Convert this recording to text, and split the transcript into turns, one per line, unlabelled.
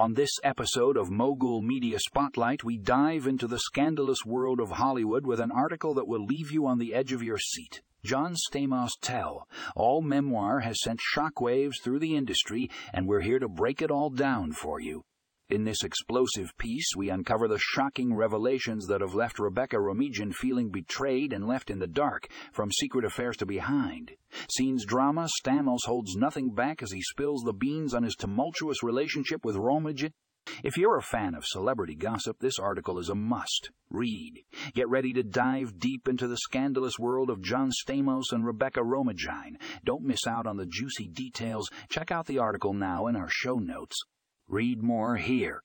On this episode of Mogul Media Spotlight, we dive into the scandalous world of Hollywood with an article that will leave you on the edge of your seat. John Stamos Tell. All memoir has sent shockwaves through the industry, and we're here to break it all down for you. In this explosive piece, we uncover the shocking revelations that have left Rebecca Romijn feeling betrayed and left in the dark from secret affairs to behind. Scenes drama, Stamos holds nothing back as he spills the beans on his tumultuous relationship with Romijn. If you're a fan of celebrity gossip, this article is a must read. Get ready to dive deep into the scandalous world of John Stamos and Rebecca Romijn. Don't miss out on the juicy details. Check out the article now in our show notes. Read more here.